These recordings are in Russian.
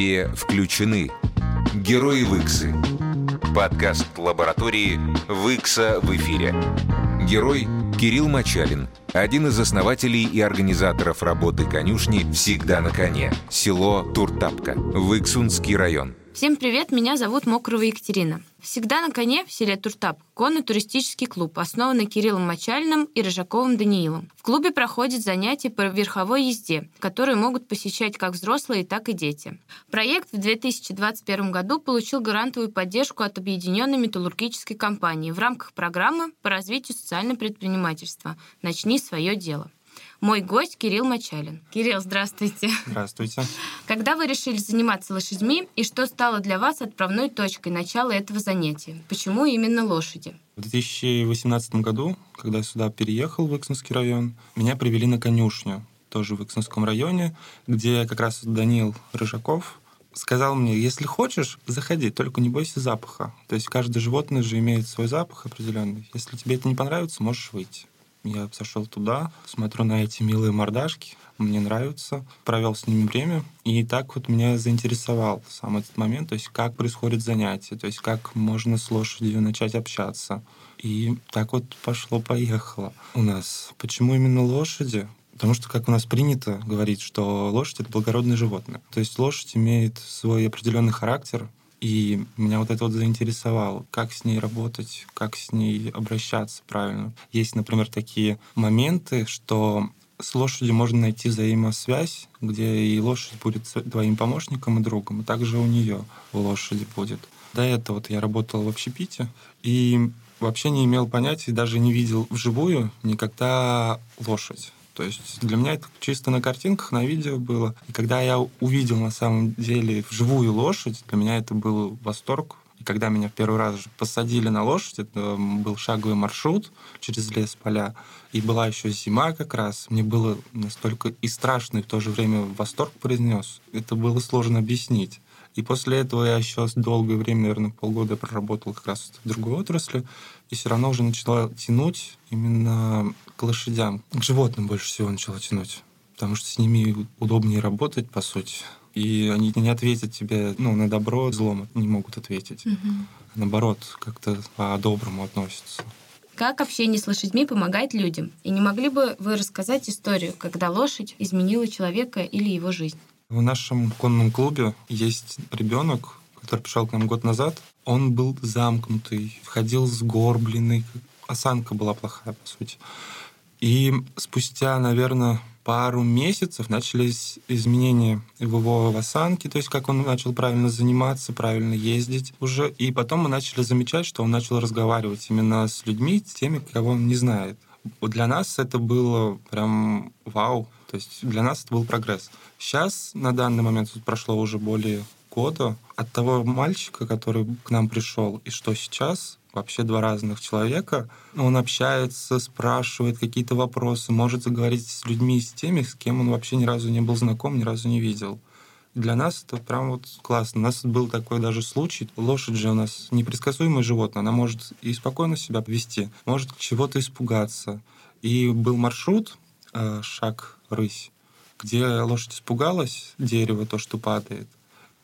Все включены. Герои Виксы. Подкаст лаборатории Викса в эфире. Герой Кирилл Мачалин, один из основателей и организаторов работы конюшни «Всегда на коне», село Туртапка, Выксунский район. Всем привет, меня зовут Мокрова Екатерина. «Всегда на коне» в селе Туртап – конный туристический клуб, основанный Кириллом Мочалиным и Рыжаковым Даниилом. В клубе проходят занятия по верховой езде, которые могут посещать как взрослые, так и дети. Проект в 2021 году получил грантовую поддержку от Объединенной металлургической компании в рамках программы по развитию социального предпринимательства «Начни свое дело». Мой гость Кирилл Мачалин. Кирилл, здравствуйте. Здравствуйте. Когда вы решили заниматься лошадьми и что стало для вас отправной точкой начала этого занятия? Почему именно лошади? В 2018 году, когда я сюда переехал в Иксенский район, меня привели на конюшню, тоже в Иксенском районе, где как раз Даниил Рыжаков сказал мне, если хочешь, заходи, только не бойся запаха. То есть каждое животное же имеет свой запах определенный. Если тебе это не понравится, можешь выйти. Я зашел туда, смотрю на эти милые мордашки, мне нравится, провел с ними время, и так вот меня заинтересовал сам этот момент, то есть как происходит занятие, то есть как можно с лошадью начать общаться. И так вот пошло-поехало у нас. Почему именно лошади? Потому что, как у нас принято говорить, что лошадь — это благородное животное. То есть лошадь имеет свой определенный характер, и меня вот это вот заинтересовало, как с ней работать, как с ней обращаться правильно. Есть, например, такие моменты, что с лошадью можно найти взаимосвязь, где и лошадь будет твоим помощником и другом, и также у нее лошади будет. До этого вот я работал в общепите, и вообще не имел понятия, даже не видел вживую никогда лошадь. То есть для меня это чисто на картинках, на видео было. И когда я увидел на самом деле вживую лошадь, для меня это был восторг. И когда меня в первый раз посадили на лошадь, это был шаговый маршрут через лес, поля, и была еще зима как раз, мне было настолько и страшно, и в то же время восторг произнес. Это было сложно объяснить. И после этого я еще долгое время, наверное, полгода проработал как раз в другой отрасли, и все равно уже начала тянуть именно к лошадям. К животным больше всего начала тянуть. Потому что с ними удобнее работать, по сути. И они не ответят тебе, ну, на добро, злом не могут ответить. Угу. Наоборот, как-то по-доброму относятся. Как общение с лошадьми помогает людям? И не могли бы вы рассказать историю, когда лошадь изменила человека или его жизнь? В нашем конном клубе есть ребенок, который пришел к нам год назад. Он был замкнутый, входил сгорбленный, осанка была плохая, по сути. И спустя, наверное, пару месяцев начались изменения в его осанке, то есть как он начал правильно заниматься, правильно ездить уже. И потом мы начали замечать, что он начал разговаривать именно с людьми, с теми, кого он не знает. Для нас это было прям вау. То есть для нас это был прогресс. Сейчас, на данный момент, прошло уже более года, от того мальчика, который к нам пришел, и что сейчас, вообще два разных человека. Он общается, спрашивает какие-то вопросы, может заговорить с людьми, с теми, с кем он вообще ни разу не был знаком, ни разу не видел. Для нас это прям вот классно. У нас был такой даже случай. Лошадь же у нас непредсказуемое животное. Она может и спокойно себя повести, может чего-то испугаться. И был маршрут, э, шаг рысь, где лошадь испугалась дерева, то, что падает,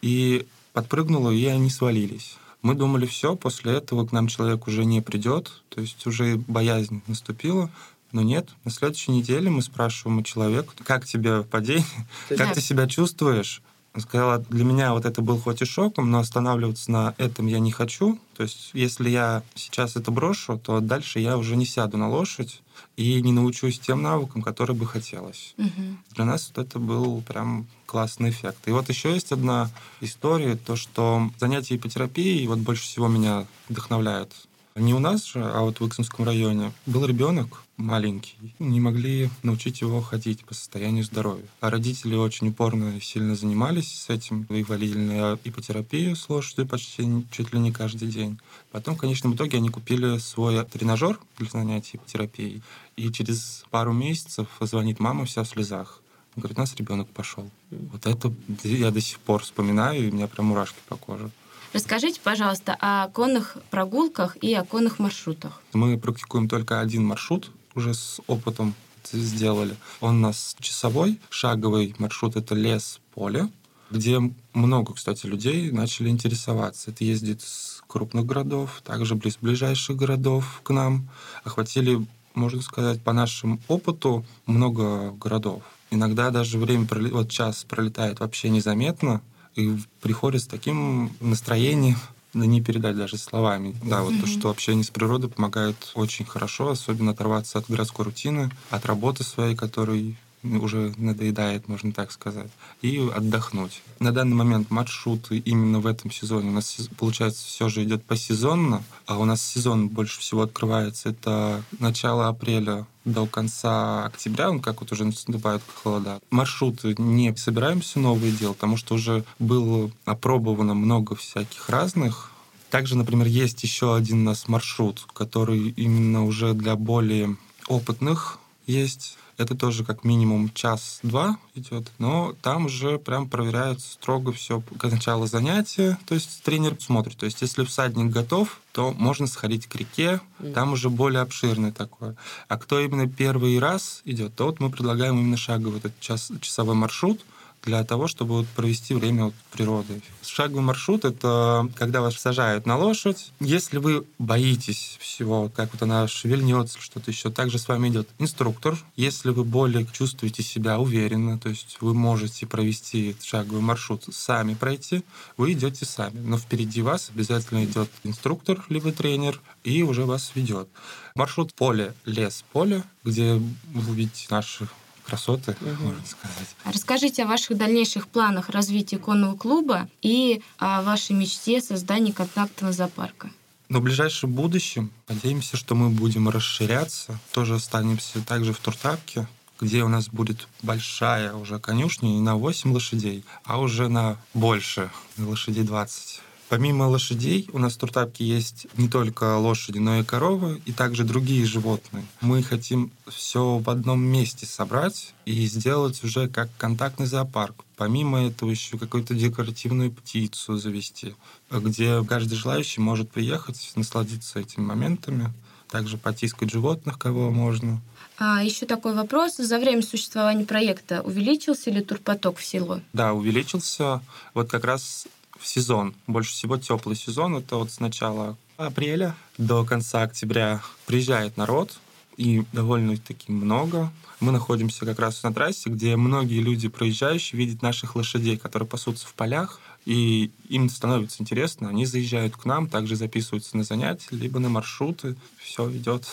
и подпрыгнула, и они свалились. Мы думали, все, после этого к нам человек уже не придет, то есть уже боязнь наступила. Но нет, на следующей неделе мы спрашиваем у человека, как тебе падение, как ты себя чувствуешь. Он сказал, для меня вот это был хоть и шоком, но останавливаться на этом я не хочу. То есть, если я сейчас это брошу, то дальше я уже не сяду на лошадь и не научусь тем навыкам, которые бы хотелось. Угу. Для нас вот это был прям классный эффект. И вот еще есть одна история, то, что занятия ипотерапией вот больше всего меня вдохновляют. Не у нас же, а вот в Иксенском районе был ребенок маленький. Не могли научить его ходить по состоянию здоровья. А родители очень упорно и сильно занимались с этим. И валили на ипотерапию с лошадью почти чуть ли не каждый день. Потом, в конечном итоге, они купили свой тренажер для занятий ипотерапией. И через пару месяцев звонит мама вся в слезах. Говорит, у нас ребенок пошел. Вот это я до сих пор вспоминаю, и у меня прям мурашки по коже. Расскажите, пожалуйста, о конных прогулках и о конных маршрутах. Мы практикуем только один маршрут, уже с опытом сделали. Он у нас часовой, шаговый маршрут — это лес, поле. где много, кстати, людей начали интересоваться. Это ездит с крупных городов, также близ ближайших городов к нам. Охватили, можно сказать, по нашему опыту много городов. Иногда даже время, вот час пролетает вообще незаметно, и приходит с таким настроением, да не передать даже словами. Да, вот то, что общение с природой помогает очень хорошо, особенно оторваться от городской рутины, от работы своей, которой уже надоедает, можно так сказать, и отдохнуть. На данный момент маршрут именно в этом сезоне у нас, получается, все же идет посезонно, а у нас сезон больше всего открывается это начало апреля до конца октября, он как вот уже наступают холода. Маршруты не собираемся новые делать, потому что уже было опробовано много всяких разных. Также, например, есть еще один у нас маршрут, который именно уже для более опытных есть это тоже как минимум час-два идет, но там уже прям проверяется строго все к началу занятия, то есть тренер смотрит. То есть если всадник готов, то можно сходить к реке, там уже более обширный такой. А кто именно первый раз идет, то вот мы предлагаем именно шаговый этот час, часовой маршрут – для того, чтобы вот провести время вот природой. Шаговый маршрут — это когда вас сажают на лошадь. Если вы боитесь всего, как вот она шевельнется, что-то еще, также с вами идет инструктор. Если вы более чувствуете себя уверенно, то есть вы можете провести шаговый маршрут сами пройти, вы идете сами. Но впереди вас обязательно идет инструктор, либо тренер, и уже вас ведет. Маршрут поле, лес, поле, где увидите наших красоты, угу. можно сказать. Расскажите о ваших дальнейших планах развития конного клуба и о вашей мечте создания контактного зоопарка. Но в ближайшем будущем надеемся, что мы будем расширяться. Тоже останемся также в Туртапке, где у нас будет большая уже конюшня не на 8 лошадей, а уже на больше, на лошадей 20. Помимо лошадей, у нас в Туртапке есть не только лошади, но и коровы, и также другие животные. Мы хотим все в одном месте собрать и сделать уже как контактный зоопарк. Помимо этого еще какую-то декоративную птицу завести, где каждый желающий может приехать, насладиться этими моментами, также потискать животных, кого можно. А еще такой вопрос. За время существования проекта увеличился ли турпоток в село? Да, увеличился. Вот как раз в сезон. Больше всего теплый сезон. Это вот с начала апреля до конца октября приезжает народ, и довольно-таки много. Мы находимся как раз на трассе, где многие люди проезжающие видят наших лошадей, которые пасутся в полях, и им становится интересно, они заезжают к нам, также записываются на занятия, либо на маршруты. Все идет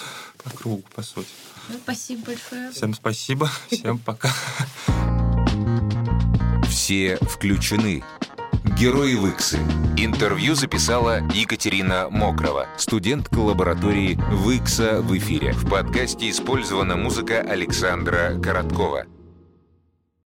по кругу, по сути. Ну, спасибо большое. Всем спасибо, всем пока. Все включены. Герои Выксы. Интервью записала Екатерина Мокрова, студентка лаборатории Выкса в эфире. В подкасте использована музыка Александра Короткова.